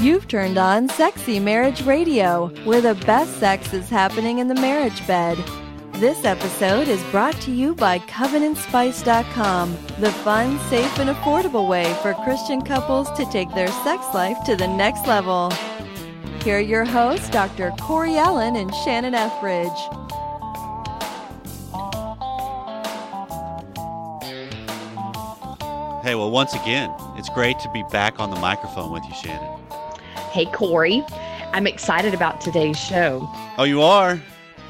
You've turned on Sexy Marriage Radio, where the best sex is happening in the marriage bed. This episode is brought to you by CovenantSpice.com, the fun, safe, and affordable way for Christian couples to take their sex life to the next level. Here are your hosts, Dr. Corey Allen and Shannon Ethridge. Hey, well, once again, it's great to be back on the microphone with you, Shannon. Hey, Corey. I'm excited about today's show. Oh, you are?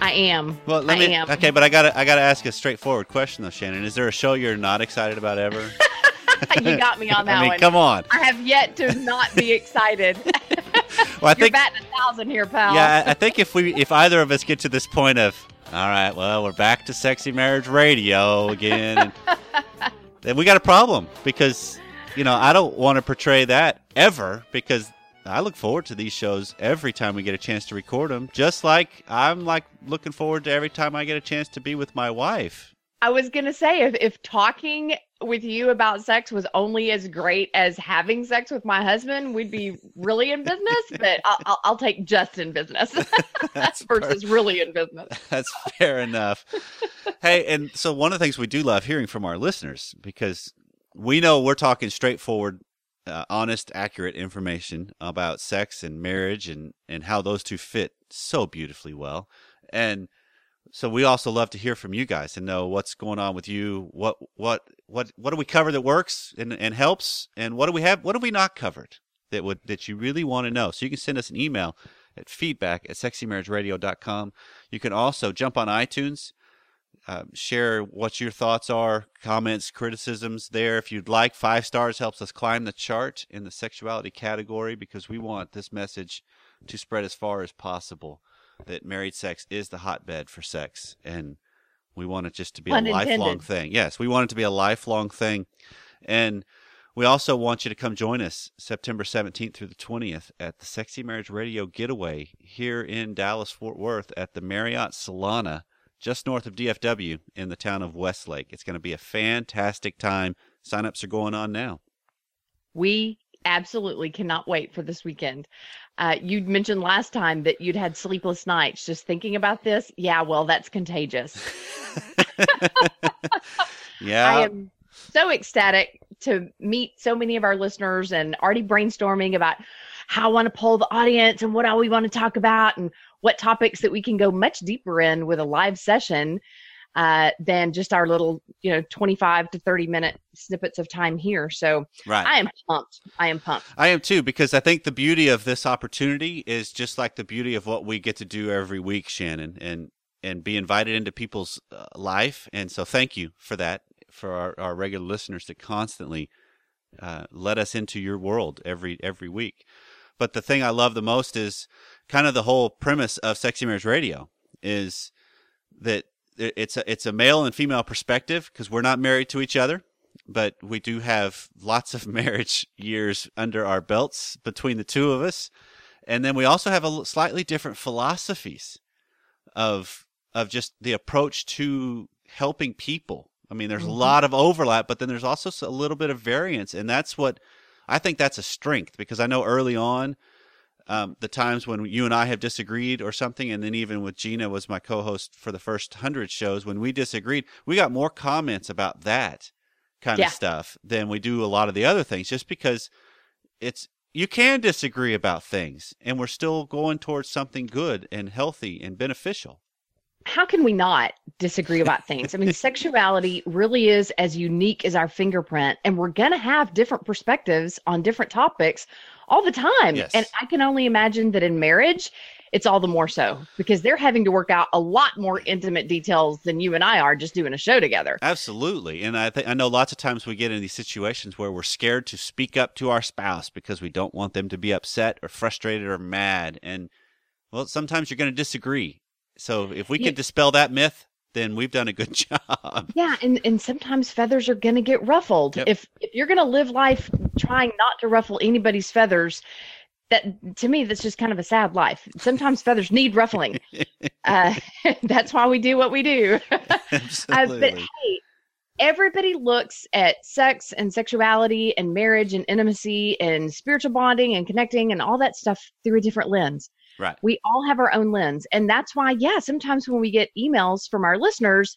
I am. Well, let I me. am. Okay, but I gotta, I gotta ask a straightforward question though, Shannon. Is there a show you're not excited about ever? you got me on that I mean, one. come on. I have yet to not be excited. Well, I You're think, batting a thousand here, pal. yeah, I I think if we, if either of us get to this point of, all right, well, we're back to sexy marriage radio again, and, then we got a problem because, you know, I don't want to portray that ever because I look forward to these shows every time we get a chance to record them. Just like I'm like looking forward to every time I get a chance to be with my wife. I was gonna say if if talking with you about sex was only as great as having sex with my husband, we'd be really in business. But I'll, I'll, I'll take just in business That's versus really in business. That's fair enough. hey, and so one of the things we do love hearing from our listeners because we know we're talking straightforward, uh, honest, accurate information about sex and marriage and and how those two fit so beautifully well. And so we also love to hear from you guys and know what's going on with you. What what what what do we cover that works and, and helps, and what do we have? What have we not covered that would that you really want to know? So you can send us an email at feedback at sexymarriageradio.com. You can also jump on iTunes, uh, share what your thoughts are, comments, criticisms there. If you'd like, five stars helps us climb the chart in the sexuality category because we want this message to spread as far as possible that married sex is the hotbed for sex. And we want it just to be Pun a lifelong thing. Yes, we want it to be a lifelong thing. And we also want you to come join us September 17th through the 20th at the Sexy Marriage Radio Getaway here in Dallas, Fort Worth at the Marriott Solana, just north of DFW in the town of Westlake. It's going to be a fantastic time. Sign-ups are going on now. We absolutely cannot wait for this weekend. Uh, you'd mentioned last time that you'd had sleepless nights just thinking about this. Yeah, well, that's contagious. yeah. I am so ecstatic to meet so many of our listeners and already brainstorming about how I want to poll the audience and what all we want to talk about and what topics that we can go much deeper in with a live session uh, than just our little, you know, 25 to 30 minute snippets of time here. So right. I am pumped. I am pumped. I am too, because I think the beauty of this opportunity is just like the beauty of what we get to do every week, Shannon, and and be invited into people's uh, life. And so, thank you for that, for our, our regular listeners that constantly uh, let us into your world every every week. But the thing I love the most is kind of the whole premise of Sexy Marriage Radio is that it's a it's a male and female perspective because we're not married to each other but we do have lots of marriage years under our belts between the two of us and then we also have a slightly different philosophies of of just the approach to helping people i mean there's Mhm. a lot of overlap but then there's also a little bit of variance and that's what i think that's a strength because i know early on um, the times when you and I have disagreed or something, and then even with Gina was my co-host for the first hundred shows when we disagreed, we got more comments about that kind Yeah. of stuff than we do a lot of the other things, just because it's you can disagree about things, and we're still going towards something good and healthy and beneficial. how can we not disagree about things? I mean, sexuality really is as unique as our fingerprint, and we're going to have different perspectives on different topics all the time. Yes. And I can only imagine that in marriage, it's all the more so because they're having to work out a lot more intimate details than you and I are just doing a show together. Absolutely, and I think I know lots of times we get in these situations where we're scared to speak up to our spouse because we don't want them to be upset or frustrated or mad, and well, sometimes you're going to disagree. So if we Yeah. can dispel that myth, then we've done a good job. Yeah, and, and sometimes feathers are going to get ruffled. Yep. If if you're going to live life trying not to ruffle anybody's feathers, that to me that's just kind of a sad life. Sometimes feathers need ruffling. uh, that's why we do what we do. Uh, but hey, everybody looks at sex and sexuality and marriage and intimacy and spiritual bonding and connecting and all that stuff through a different lens. Right. We all have our own lens. And that's why, yeah, sometimes when we get emails from our listeners,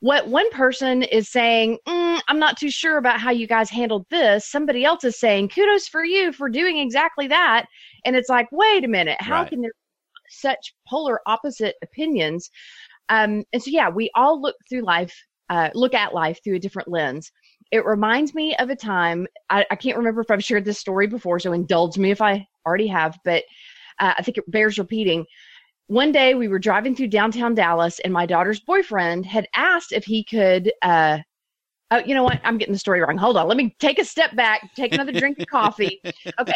what one person is saying, mm, I'm not too sure about how you guys handled this. Somebody else is saying, kudos for you for doing exactly that. And it's like, wait a minute, how Right. can there be such polar opposite opinions? Um, and so, yeah, we all look through life, uh, look at life through a different lens. It reminds me of a time, I, I can't remember if I've shared this story before, so indulge me if I already have, but uh, I think it bears repeating one day we were driving through downtown Dallas, and my daughter's boyfriend had asked if he could. Uh, oh, you know what? I'm getting the story wrong. Hold on. Let me take a step back, take another drink of coffee. Okay.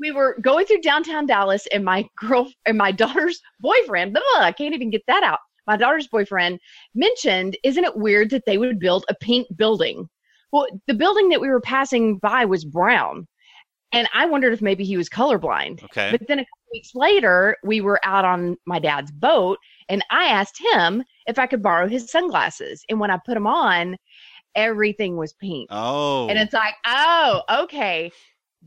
We were going through downtown Dallas, and my girl and my daughter's boyfriend, blah, blah, I can't even get that out. My daughter's boyfriend mentioned, Isn't it weird that they would build a pink building? Well, the building that we were passing by was brown. And I wondered if maybe he was colorblind. Okay. But then a couple weeks later, we were out on my dad's boat, and I asked him if I could borrow his sunglasses. And when I put them on, everything was pink. oh. And it's like, oh, okay.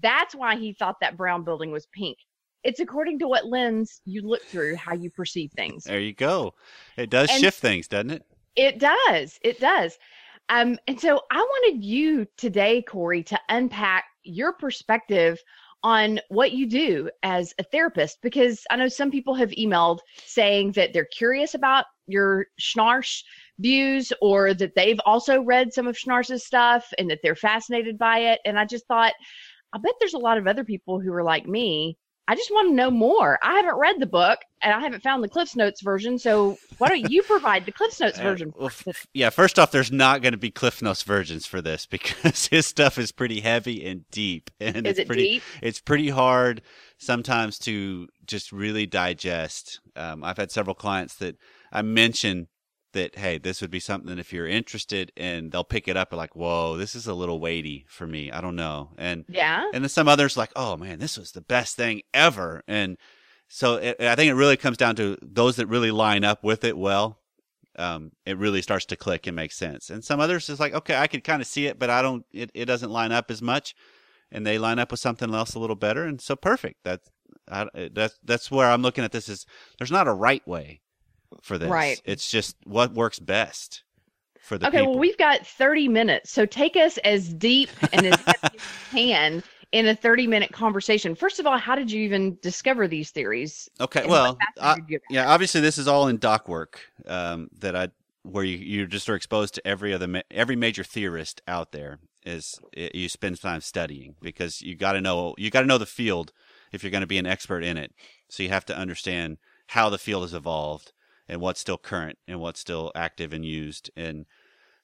That's why he thought that brown building was pink. It's according to what lens you look through, how you perceive things. there you go. It does And- shift things, doesn't it? It does. It does. Um, and so I wanted you today, Corey, to unpack your perspective on what you do as a therapist, because I know some people have emailed saying that they're curious about your Schnarch views or that they've also read some of Schnarch's stuff and that they're fascinated by it. And I just thought, I bet there's a lot of other people who are like me. I just want to know more. I haven't read the book and I haven't found the Cliffs Notes version. So why don't you provide the Cliffs Notes Uh, version? well, f- yeah, first off, there's not going to be Cliff Notes versions for this because his stuff is pretty heavy and deep, and Is it's it pretty deep? it's pretty hard sometimes to just really digest. Um, I've had several clients that I mention that hey, this would be something if you're interested, and they'll pick it up and like, whoa, this is a little weighty for me. I don't know, and Yeah. and then some others like, oh man, this was the best thing ever. And so it, I think it really comes down to those that really line up with it well. Um, it really starts to click and make sense. And some others is like, okay, I could kind of see it, but I don't. It, it doesn't line up as much, and they line up with something else a little better. And so perfect. That's I, that's that's where I'm looking at this. Is there's not a right way for this. Right. It's just what works best for the Okay, people. well, we've got 30 minutes. So take us as deep and as as you can in a 30 minute conversation. First of all, how did you even discover these theories? okay. Well, I, fascinated you about yeah obviously this is all in doc work um, that i where you, you just are exposed to every other ma- every major theorist out there is i you spend time studying because you got to know you got to know the field if you're going to be an expert in it so you have to understand how the field has evolved and what's still current and what's still active and used. And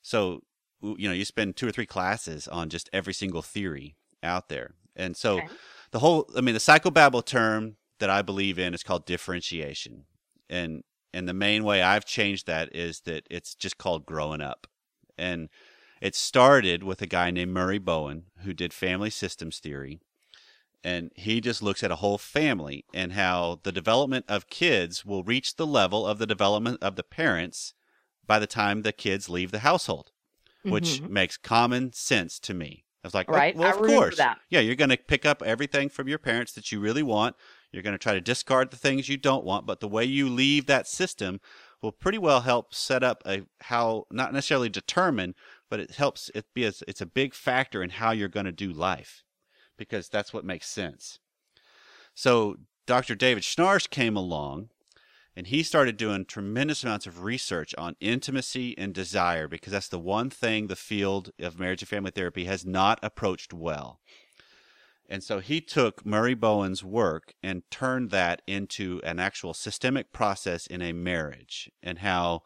so you know you spend two or three classes on just every single theory out there. And so Okay. the whole i mean the psychobabble term that i believe in is called differentiation. And and the main way i've changed that is that it's just called growing up. And it started with a guy named murray bowen who did family systems theory and he just looks at a whole family and how the development of kids will reach the level of the development of the parents by the time the kids leave the household which Mhm. makes common sense to me. I was like, oh, Right, well, I of course. Yeah, you're going to pick up everything from your parents that you really want. You're going to try to discard the things you don't want, but the way you leave that system will pretty well help set up a how not necessarily determine, but it helps it be a, it's a big factor in how you're going to do life because that's what makes sense. So Dr. David Schnarch came along and he started doing tremendous amounts of research on intimacy and desire because that's the one thing the field of marriage and family therapy has not approached well. And so he took Murray Bowen's work and turned that into an actual systemic process in a marriage and how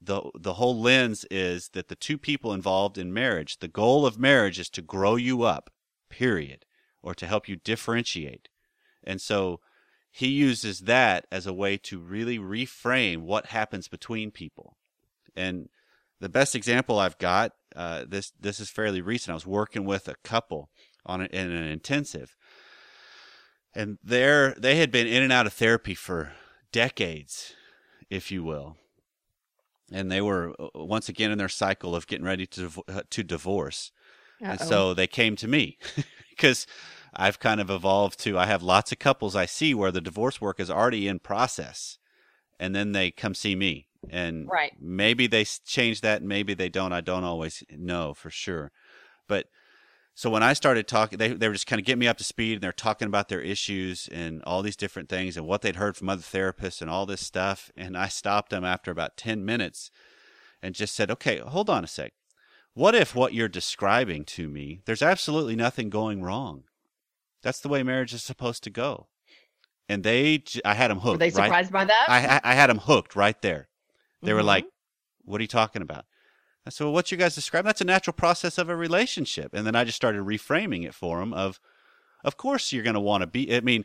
the the whole lens is that the two people involved in marriage, the goal of marriage is to grow you up, period, or to help you differentiate. And so he uses that as a way to really reframe what happens between people. And the best example I've got, uh, this this is fairly recent. I was working with a couple on it in an intensive, and they they had been in and out of therapy for decades, if you will. and they were uh, once again in their cycle of getting ready to uh, to divorce. And Uh-oh. so they came to me because I've kind of evolved to I have lots of couples I see where the divorce work is already in process, and then they come see me, and Right. maybe they change that, maybe they don't. I don't always know for sure, but so when I started talking, they they were just kind of getting me up to speed, and they're talking about their issues and all these different things and what they'd heard from other therapists and all this stuff, and I stopped them after about ten minutes, and just said, "Okay, hold on a sec." What if what you're describing to me, there's absolutely nothing going wrong? That's the way marriage is supposed to go. And they, I had them hooked. Were they right? surprised by that? I, I had them hooked right there. They were Mhm. like, "What are you talking about?" I said, "Well, what you guys describe, that's a natural process of a relationship." And then I just started reframing it for them of, of course you're going to want to be. I mean,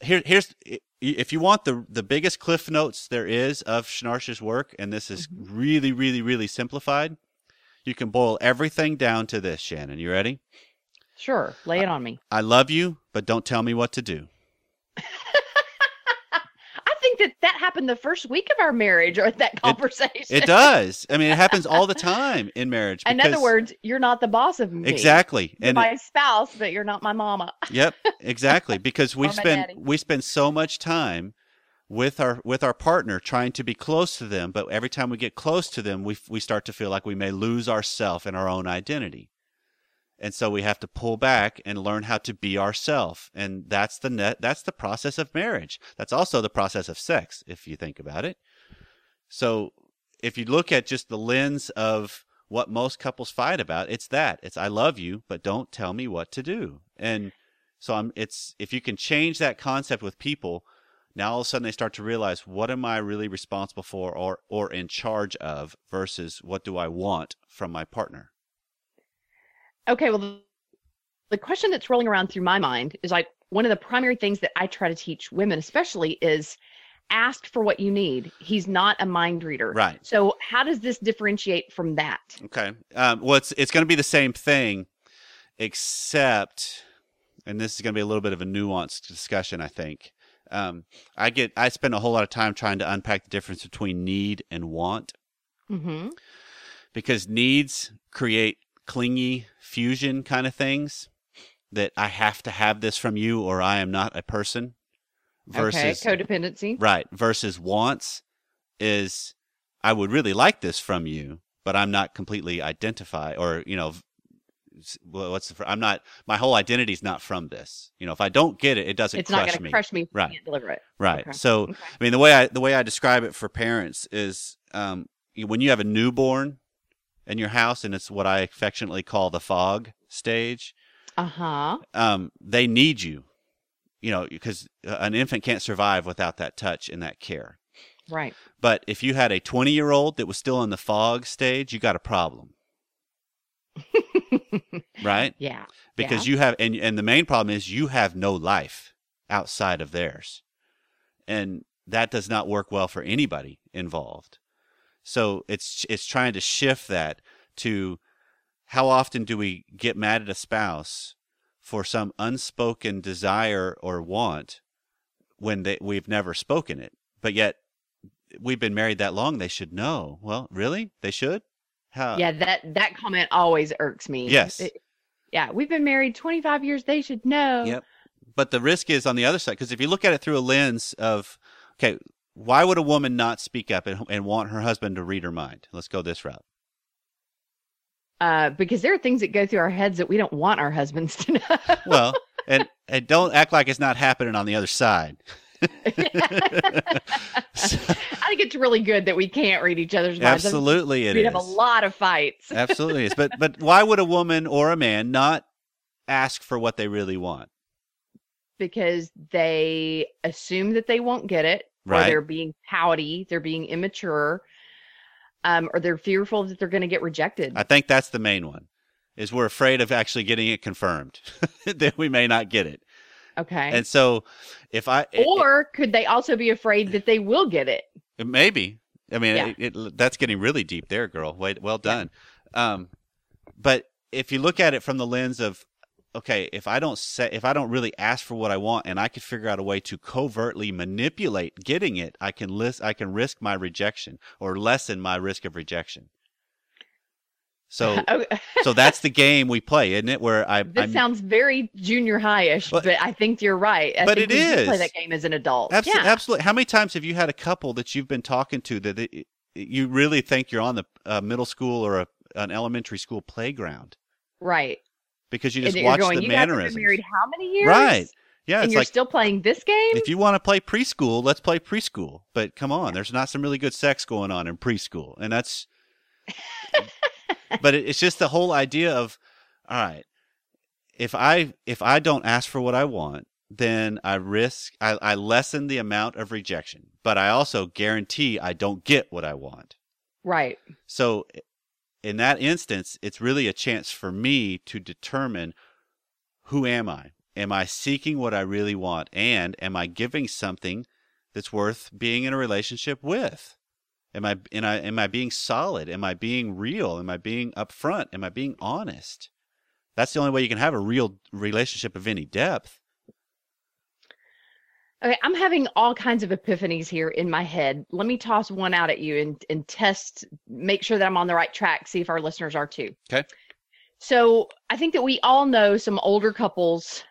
here, here's if you want the the biggest cliff notes there is of Schnarch's work, and this is Mm-hmm. really, really, really simplified. You can boil everything down to this, Shannon. You ready? Sure. Lay it on me. I love you, but don't tell me what to do. I think that that happened the first week of our marriage or that conversation. It does. I mean, it happens all the time in marriage. In other words, you're not the boss of me. exactly. You're And my spouse, but you're not my mama. Yep, exactly. Because we spend daddy. we spend so much time with our with our partner trying to be close to them, but every time we get close to them, we we start to feel like we may lose ourself and our own identity. And so we have to pull back and learn how to be ourself. And that's the net that's the process of marriage. That's also the process of sex if you think about it. So if you look at just the lens of what most couples fight about, it's that. It's I love you, but don't tell me what to do. And so I'm it's if you can change that concept with people, now all of a sudden they start to realize what am I really responsible for or or in charge of versus what do I want from my partner. Okay, well, the, question that's rolling around through my mind is like one of the primary things that I try to teach women, especially, is ask for what you need. He's not a mind reader. Right. So, how does this differentiate from that? Okay. Um, well, it's it's going to be the same thing, except, and this is going to be a little bit of a nuanced discussion. I think. Um, I get I spend a whole lot of time trying to unpack the difference between need and want Mm-hmm. because needs create clingy fusion kind of things that I have to have this from you or I am not a person versus okay, codependency. right versus wants is I would really like this from you but I'm not completely identify or you know what's the fr- I'm not my whole identity is not from this you know if I don't get it it doesn't It's not crush going to me crush me Right. can't deliver it. right Okay. so Okay. I mean, the way I the way I describe it for parents is um, when you have a newborn in your house, and it's what I affectionately call the fog stage. Uh huh. Um, they need you, you know, because an infant can't survive without that touch and that care. Right. But if you had a 20 year old that was still in the fog stage, you got a problem, right? Yeah. because you have and and the main problem is you have no life outside of theirs. And that does not work well for anybody involved. So it's it's trying to shift that to how often do we get mad at a spouse for some unspoken desire or want when they, we've never spoken it but yet we've been married that long they should know. Well really? They should how yeah. That that comment always irks me. Yes. It- yeah. We've been married 25 years. They should know. Yep. But the risk is on the other side because if you look at it through a lens of, okay, why would a woman not speak up and, and want her husband to read her mind? Let's go this route. Uh, because there are things that go through our heads that we don't want our husbands to know. Well, and and don't act like it's not happening on the other side. So- I think it's really good that we can't read each other's minds. absolutely, it We'd is. have a lot of fights. absolutely. But but why would a woman or a man not ask for what they really want? because they assume that they won't get it, or they're being pouty, they're being immature, um, or they're fearful that they're going to get rejected. I think that's the main one. Is we're afraid of actually getting it confirmed that we may not get it. okay. And so if I or could they also be afraid that they will get it? Maybe. I mean, Yeah. it, it, that's getting really deep there, girl. Wait, well done. Um, but if you look at it from the lens of, okay, if I don't say, if I don't really ask for what I want, and I could figure out a way to covertly manipulate getting it, I can list, I can risk my rejection or lessen my risk of rejection. So, so that's the game we play, isn't it? Where I, This I'm sounds very junior high-ish, But- but, I think you're right. I But think it we do play that game as an adult. Abso- yeah. Absolutely. How many times have you had a couple that you've been talking to that it, you really think you're on the uh, middle school or a, an elementary school playground Right. because you just watch going, the you guys mannerisms? been married how many years? Right. Yeah, and you're like still playing this game? if you want to play preschool, let's play preschool. But come on, there's not some really good sex going on in preschool, and that's. but it, it's just the whole idea of, all right, if I if I don't ask for what I want, then I risk I, I lessen the amount of rejection, but I also guarantee I don't get what I want. right. So in that instance, it's really a chance for me to determine who am I? Am I seeking what I really want? And am I giving something that's worth being in a relationship with? Am I, am I, am I being solid? Am I being real? Am I being upfront? Am I being honest? That's the only way you can have a real relationship of any depth. Okay, I'm having all kinds of epiphanies here in my head. Let me toss one out at you and, and test, make sure that I'm on the right track, see if our listeners are too. Okay. So I think that we all know some older couples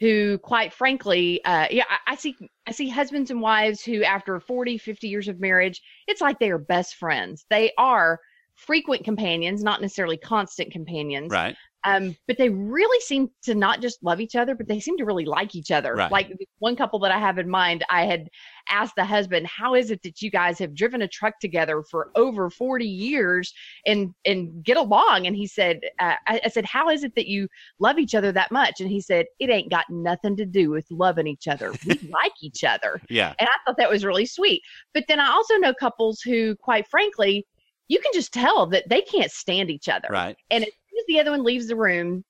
who, quite frankly, uh, yeah, I, I see I see husbands and wives who, after 40, 50 years of marriage, it's like they are best friends. They are frequent companions, not necessarily constant companions. Right. Um, but they really seem to not just love each other, but they seem to really like each other. Right. Like one couple that I have in mind, I had asked the husband, "How is it that you guys have driven a truck together for over forty years and and get along?" And he said, uh, I, I said, "How is it that you love each other that much?" And he said, "It ain't got nothing to do with loving each other. We like each other." Yeah. And I thought that was really sweet. But then I also know couples who, quite frankly, you can just tell that they can't stand each other Right. And soon as the other one leaves the room,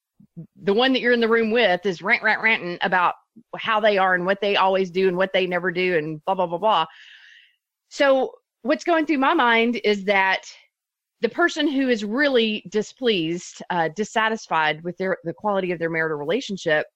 the one that you're in the room with is rant, rant, ranting about how they are and what they always do and what they never do and blah, blah, blah, blah. So, what's going through my mind is that the person who is really displeased, uh, dissatisfied with their the quality of their marital relationship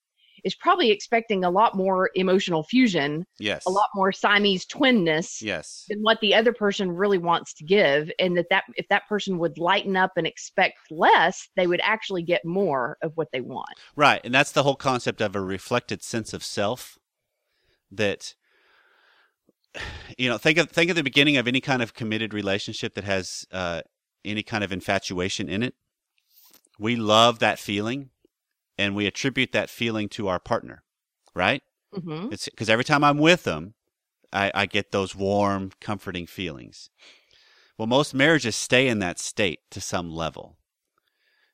is probably expecting a lot more emotional fusion, Yes. a lot more Siamese twinness Yes. than what the other person really wants to give and that that if that person would lighten up and expect less they would actually get more of what they want Right, and that's the whole concept of a reflected sense of self. That you know, think of think of the beginning of any kind of committed relationship that has uh, any kind of infatuation in it. We love that feeling, and we attribute that feeling to our partner, right? mm-hmm. It's because every time I'm with them, I, I get those warm, comforting feelings. Well, most marriages stay in that state to some level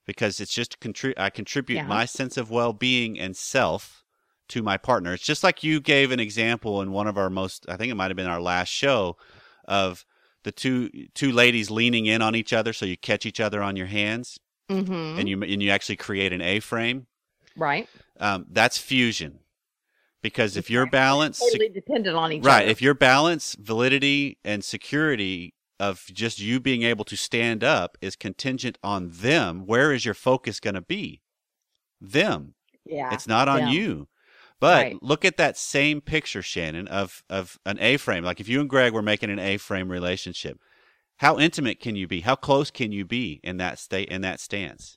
because it's just contri- I contribute Yeah. my sense of well-being and self to my partner. It's just like you gave an example in one of our most, I think it might have been our last show, of the two two ladies leaning in on each other so you catch each other on your hands Mm-hmm. and you and you actually create an A-frame. Right. Um, that's fusion. Because if you're balanced, totally dependent on each right. other. If your balance validity and security of just you being able to stand up is contingent on them where is your focus going to be? Them. Yeah. It's not on you. But Right. look at that same picture shannon of of an a-frame. Like if you and greg were making an a-frame relationship how intimate can you be? How close can you be in that state in that stance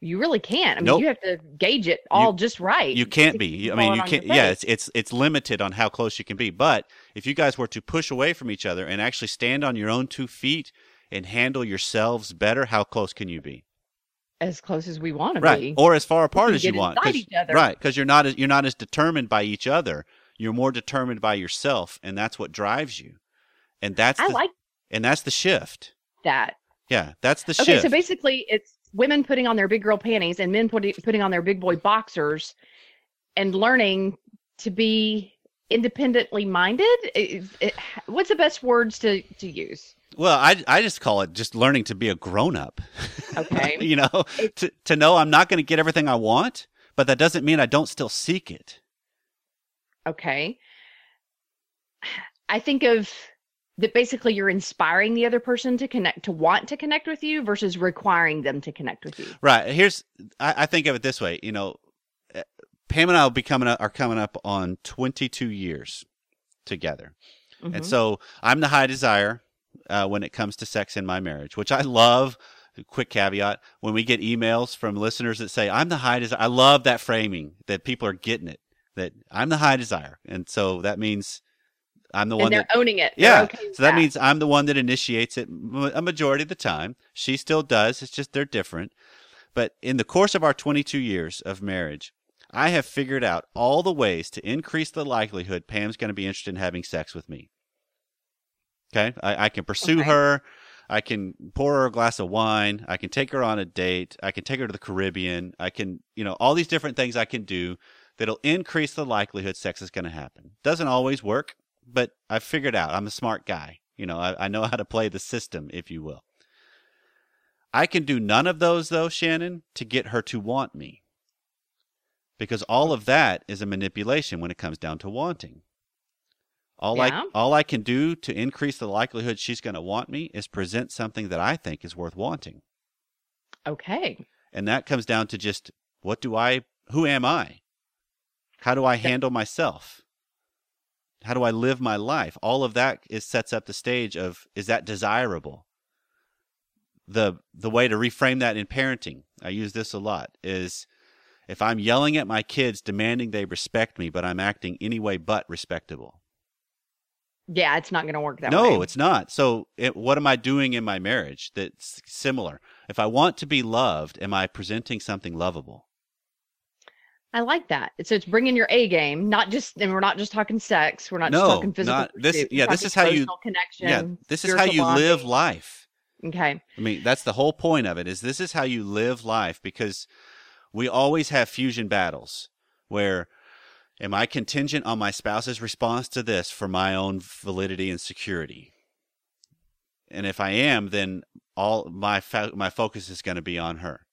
you really can't i mean Nope. you have to gauge it all just right You can't be. I mean, you can't. Yeah, it's it's it's limited on how close you can be. But if you guys were to push away from each other and actually stand on your own two feet and handle yourselves better, how close can you be? as close as we want to Right, be or as far apart as you want. inside 'cause- each other. Right, because you're not as, you're not as determined by each other. You're more determined by yourself, and that's what drives you. And that's i the, like and that's the shift. that Yeah, that's the Okay, shift. so basically, it's women putting on their big girl panties and men putting putting on their big boy boxers, and learning to be independently minded. Is- it- what's the best words to to use? Well, I I just call it just learning to be a grown up. Okay. you know, It- to to know I'm not going to get everything I want, but that doesn't mean I don't still seek it. Okay. I think of that basically you're inspiring the other person to connect to want to connect with you versus requiring them to connect with you. Right. Here's I, I think of it this way. You know, uh, Pam and I will be coming up, are coming up on 22 years together, Mhm. and so I'm the high desire uh, when it comes to sex in my marriage, which I love. Quick caveat: when we get emails from listeners that say I'm the high desire, I love that framing that people are getting it. That I'm the high desire, and so that means I'm the one and they're that owning it. Yeah. okay so that, means I'm the one that initiates it a majority of the time. She still does. It's just they're different. But in the course of our 22 years of marriage, I have figured out all the ways to increase the likelihood Pam's going to be interested in having sex with me. Okay. I, I can pursue Okay. her. I can pour her a glass of wine. I can take her on a date. I can take her to the Caribbean. I can, you know, all these different things I can do that'll increase the likelihood sex is going to happen. Doesn't always work, but I've figured out I'm a smart guy. You know, I, I know how to play the system, if you will. I can do none of those, though, Shannon, to get her to want me. Because all of that is a manipulation when it comes down to wanting. All Yeah. I all I can do to increase the likelihood she's going to want me is present something that I think is worth wanting. okay. And that comes down to just what do I who am I? How do I handle myself? How do I live my life? All of that is sets up the stage of is that desirable? The the way to reframe that in parenting, I use this a lot, is if I'm yelling at my kids demanding they respect me, but I'm acting any way but respectable. Yeah, it's not going to work that no, way. No, it's not. So, it, what am I doing in my marriage that's similar? If I want to be loved, am I presenting something lovable? I like that. So it's bringing your A game, not just, and we're not just talking sex. We're not No, just talking physical. not- this- pursuit. Yeah, this is how you- connection. yeah, this is how you live life. Okay. I mean, that's the whole point of it. Is this is how you live life because we always have fusion battles where am I contingent on my spouse's response to this for my own validity and security? And if I am, then all my fo- my focus is going to be on her.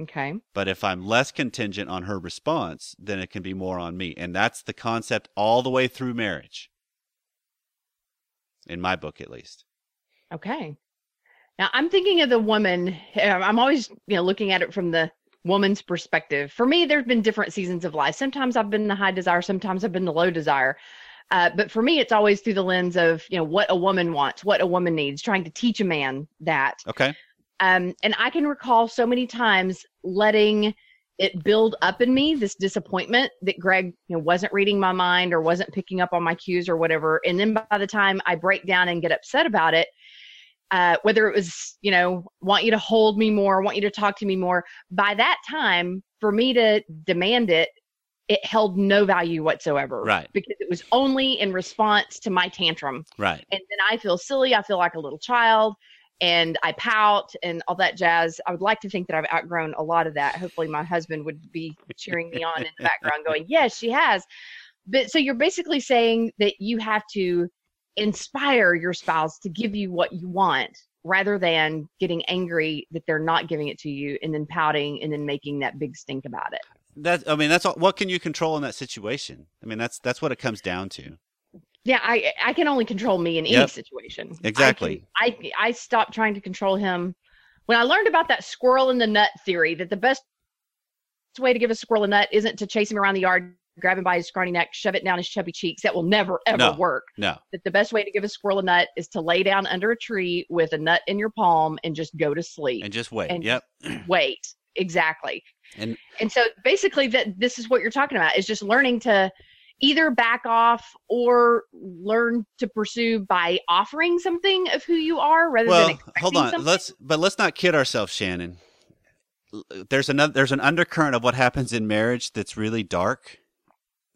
Okay. But if I'm less contingent on her response, then it can be more on me. And that's the concept all the way through marriage. In my book, at least. Okay. Now I'm thinking of the woman. uh, I'm always, you know, looking at it from the woman's perspective. For me, there's been different seasons of life. Sometimes I've been the high desire, sometimes I've been the low desire. Uh, but for me, it's always through the lens of, you know, what a woman wants, what a woman needs, trying to teach a man that. Okay. Um, and I can recall so many times letting it build up in me this disappointment that Greg you know, wasn't reading my mind or wasn't picking up on my cues or whatever. And then by the time I break down and get upset about it, uh, whether it was, you know, want you to hold me more, want you to talk to me more, by that time, for me to demand it, it held no value whatsoever. Right. Because it was only in response to my tantrum Right. and then I feel silly. I feel like a little child, and I pout and all that jazz. I would like to think that I've outgrown a lot of that. Hopefully, my husband would be cheering me on in the background, going, "Yes, she has." But so you're basically saying that you have to inspire your spouse to give you what you want rather than getting angry that they're not giving it to you and then pouting and then making that big stink about it. That I mean, that's all, what can you control in that situation? I mean, that's that's what it comes down to. Yeah, I I can only control me in any situation. Exactly. I, can, I I stopped trying to control him when I learned about that squirrel in the nut theory. That the best way to give a squirrel a nut isn't to chase him around the yard, grab him by his scrawny neck, shove it down his chubby cheeks. That will never ever No. work. No. That the best way to give a squirrel a nut is to lay down under a tree with a nut in your palm and just go to sleep. And just wait. And yep. Wait, exactly. And- and so basically that this is what you're talking about is just learning to either back off or learn to pursue by offering something of who you are rather than Well, expecting hold on. something. Let's but let's not kid ourselves, Shannon. There's another there's an undercurrent of what happens in marriage that's really dark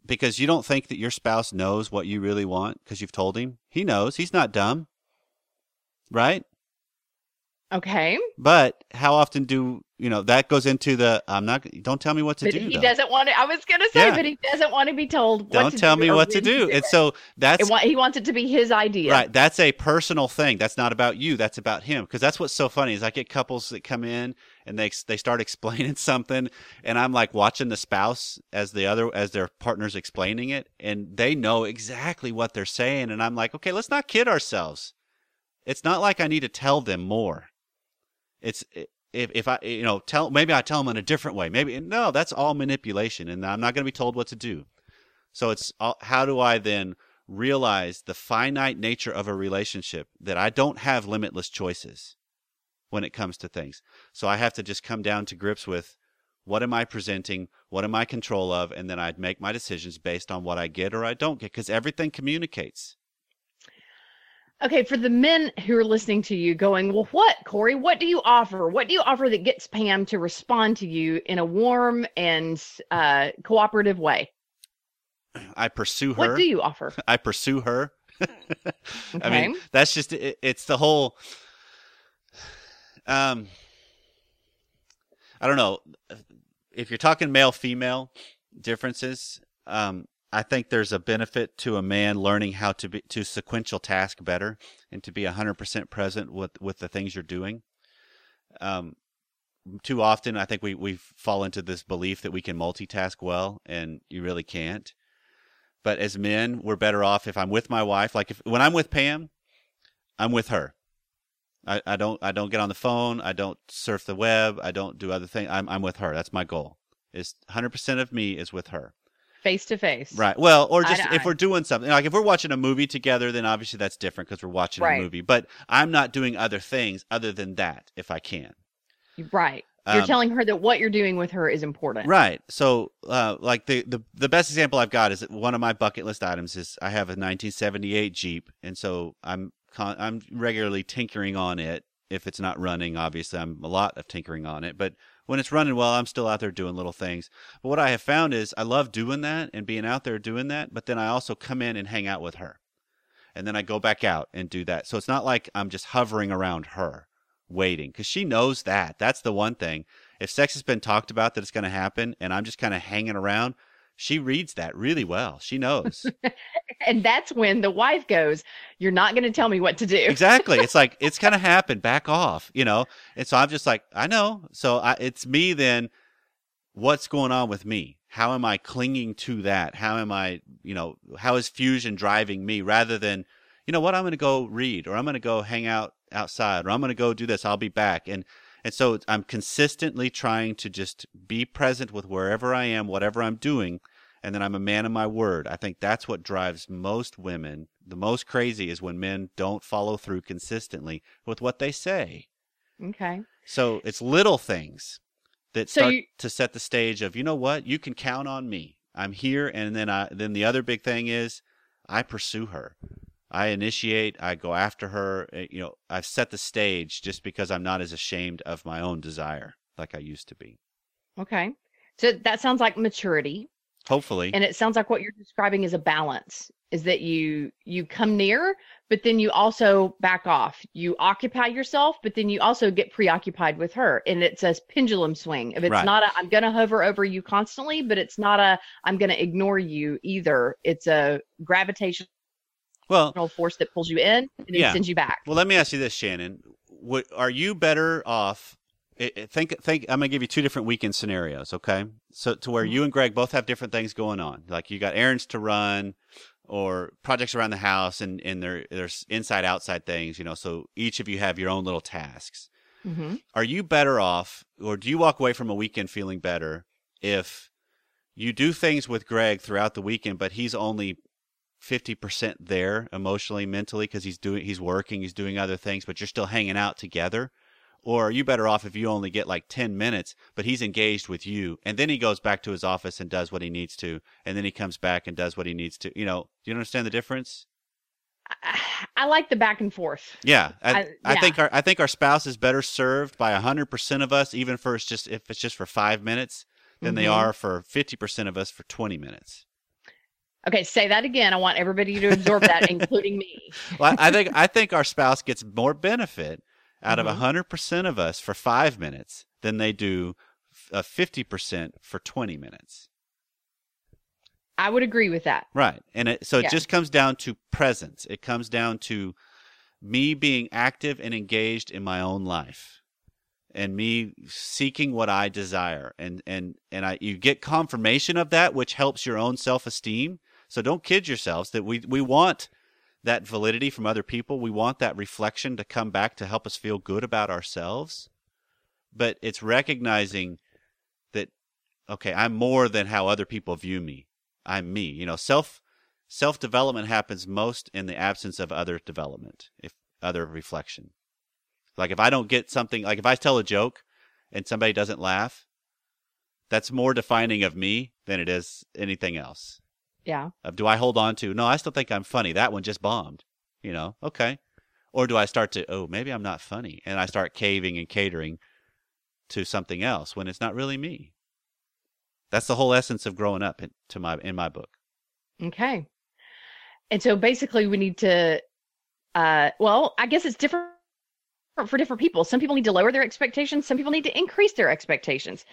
because you don't think that your spouse knows what you really want because you've told him. He knows. He's not dumb. Right? Okay But how often do you know that goes into the I'm not don't tell me what to but do. he though. doesn't want to i was going to say Yeah. but he doesn't want to be told what Don't tell me what to do. And so that's wa- he wants it to be his idea Right. That's a personal thing. That's not about you. That's about him. Because that's what's so funny is I get couples that come in and they they start explaining something and I'm like watching the spouse as the other as their partner's explaining it and they know exactly what they're saying and I'm like, "Okay, let's not kid ourselves. It's not like I need to tell them more. It's if if I you know, tell maybe I tell them in a different way. Maybe no, that's all manipulation and I'm not going to be told what to do. So it's how do I then realize the finite nature of a relationship that I don't have limitless choices when it comes to things. So I have to just come down to grips with what am I presenting, what am I control of, and then I'd make my decisions based on what I get or I don't get because everything communicates. Okay, for the men who are listening to you going, well, what, Corey, what do you offer? What do you offer that gets Pam to respond to you in a warm and uh, cooperative way? I pursue her. What do you offer? I pursue her. okay. I mean, that's just it, it's the whole. Um, I don't know if you're talking male female differences. Um, I think there's a benefit to a man learning how to be to sequential task better and to be 100% present with with the things you're doing. Um, too often, I think we we fall into this belief that we can multitask well, and you really can't. But as men, we're better off if I'm with my wife. Like if when I'm with Pam, I'm with her. I, I don't I don't get on the phone. I don't surf the web. I don't do other things. I'm I'm with her. That's my goal. Is 100% of me is with her. Face to face. Right. Well, or just if we're doing something like if we're watching a movie together, then obviously that's different because we're watching right. a movie. But I'm not doing other things other than that if I can. Right. You're um, telling her that what you're doing with her is important. Right. So, uh, like the, the the best example I've got is that one of my bucket list items is I have a 1978 Jeep, and so I'm con- I'm regularly tinkering on it. If it's not running, obviously I'm a lot of tinkering on it, but when it's running well, I'm still out there doing little things. But what I have found is I love doing that and being out there doing that, but then I also come in and hang out with her. And then I go back out and do that. So it's not like I'm just hovering around her waiting because she knows that. That's the one thing. If sex has been talked about that it's going to happen and I'm just kind of hanging around, she reads that really well. She knows. and that's when the wife goes, You're not going to tell me what to do. exactly. It's like, it's going to happen. Back off, you know? And so I'm just like, I know. So I, it's me then. What's going on with me? How am I clinging to that? How am I, you know, how is fusion driving me rather than, you know what, I'm going to go read or I'm going to go hang out outside or I'm going to go do this. I'll be back. And, and so I'm consistently trying to just be present with wherever I am, whatever I'm doing. And then I'm a man of my word. I think that's what drives most women. The most crazy is when men don't follow through consistently with what they say. Okay. So it's little things that so start you... to set the stage of, you know what, you can count on me. I'm here. And then I, then the other big thing is I pursue her. I initiate, I go after her. Eh, you know, I've set the stage just because I'm not as ashamed of my own desire like I used to be. Okay. So that sounds like maturity. Hopefully. And it sounds like what you're describing is a balance is that you you come near but then you also back off. You occupy yourself but then you also get preoccupied with her and it's a pendulum swing. If it's right. not a I'm going to hover over you constantly but it's not a I'm going to ignore you either. It's a gravitation well force that pulls you in and then yeah. sends you back. Well, let me ask you this, Shannon: what, Are you better off? Think, think. I'm gonna give you two different weekend scenarios, okay? So to where mm-hmm. you and Greg both have different things going on. Like you got errands to run, or projects around the house, and and there there's inside outside things, you know. So each of you have your own little tasks. Mm-hmm. Are you better off, or do you walk away from a weekend feeling better if you do things with Greg throughout the weekend, but he's only 50% there emotionally, mentally, because he's doing, he's working, he's doing other things, but you're still hanging out together? Or are you better off if you only get like 10 minutes, but he's engaged with you and then he goes back to his office and does what he needs to, and then he comes back and does what he needs to? You know, do you understand the difference? I like the back and forth. Yeah, I, I, yeah. I, think our I think our spouse is better served by hundred percent of us, even for it's just if it's just for five minutes, than mm-hmm. they are for fifty percent of us for twenty minutes. Okay, say that again. I want everybody to absorb that, including me. Well, I think I think our spouse gets more benefit out mm-hmm. of hundred percent of us for five minutes than they do fifty percent for twenty minutes. I would agree with that. Right, and it, so it yeah. just comes down to presence. It comes down to me being active and engaged in my own life, and me seeking what I desire and and and I you get confirmation of that which helps your own self-esteem. So don't kid yourselves that we we want that validity from other people. We want that reflection to come back to help us feel good about ourselves. But it's recognizing that okay, I'm more than how other people view me. I'm me. You know, self self development happens most in the absence of other development, if other reflection. Like if I don't get something, like if I tell a joke and somebody doesn't laugh, that's more defining of me than it is anything else. Yeah. Of do I hold on to, no, I still think I'm funny. That one just bombed, you know, okay. Or do I start to, oh, maybe I'm not funny. And I start caving and catering to something else when it's not really me. That's the whole essence of growing up in, to my, in my book. Okay. And so basically we need to, uh, well, I guess it's different for different people. Some people need to lower their expectations. Some people need to increase their expectations.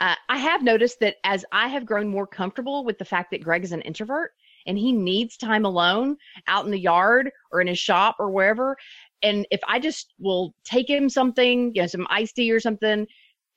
Uh, I have noticed that as I have grown more comfortable with the fact that Greg is an introvert and he needs time alone out in the yard or in his shop or wherever. And if I just will take him something, you know, some iced tea or something,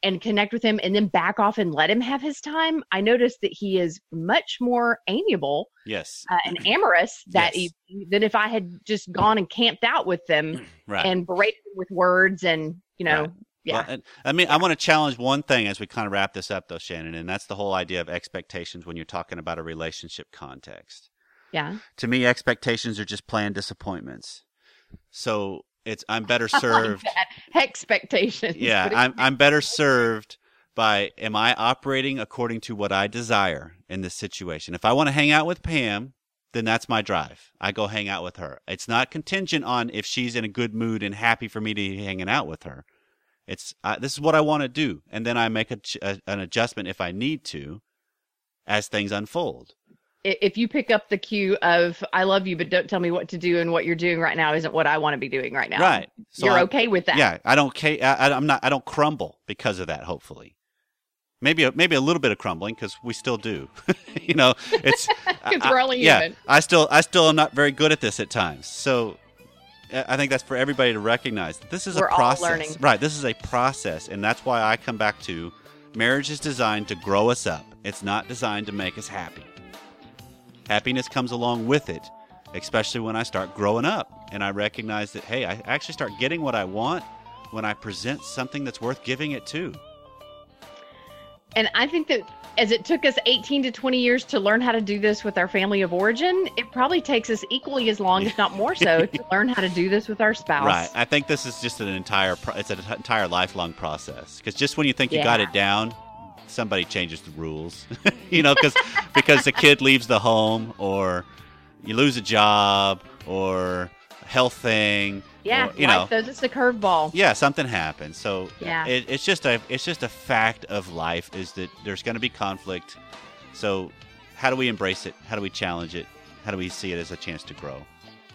and connect with him and then back off and let him have his time, I noticed that he is much more amiable Yes. uh, and amorous that Yes. evening than if I had just gone and camped out with them Right. and berated with words and, you know, Right. Yeah. Well, I mean, I want to challenge one thing as we kind of wrap this up, though, Shannon, and that's the whole idea of expectations when you're talking about a relationship context. yeah. To me, expectations are just planned disappointments. So it's I'm better like served. Expectations. yeah, I'm I'm better served by am I operating according to what I desire in this situation? If I want to hang out with Pam, then that's my drive. I go hang out with her. It's not contingent on if she's in a good mood and happy for me to be hanging out with her. It's this is what I want to do, and then I make a, a, an adjustment if I need to, as things unfold. if you pick up the cue of "I love you, but don't tell me what to do," and what you're doing right now isn't what I want to be doing right now, Right. So you're I'm- okay with that. Yeah, I don't. I, I- I'm not. I don't crumble because of that. Hopefully, maybe a, maybe a little bit of crumbling because we still do. you know, it's I- we're only yeah. human. I still I still am not very good at this at times. So I think that's for everybody to recognize this is We're a process. Right. This is a process, and that's why I come back to marriage is designed to grow us up. It's not designed to make us happy. Happiness comes along with it, especially when I start growing up and I recognize that hey, I actually start getting what I want when I present something that's worth giving it to. And I think that as it took us 18 to 20 years to learn how to do this with our family of origin, it probably takes us equally as long, if not more so, to learn how to do this with our spouse. Right. I think this is just an entire it's an entire lifelong process because just when you think you got it down, somebody changes the rules. you know, because because the kid leaves the home or you lose a job or health thing. Yeah. or, you know. throws us a curveball. Yeah, something happens. So Yeah. it, it's just a it's just a fact of life is that there's going to be conflict. So how do we embrace it? How do we challenge it? How do we see it as a chance to grow?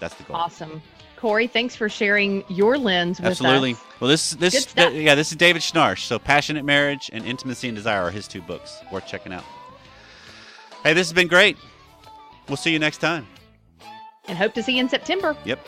That's the goal. Awesome. Corey, thanks for sharing your lens with Absolutely. us. Well, this this stuff. yeah, this is David Schnarch. So, Passionate Marriage and Intimacy and Desire are his two books. Worth checking out. Hey, this has been great. We'll see you next time. And hope to see you in September. Yep.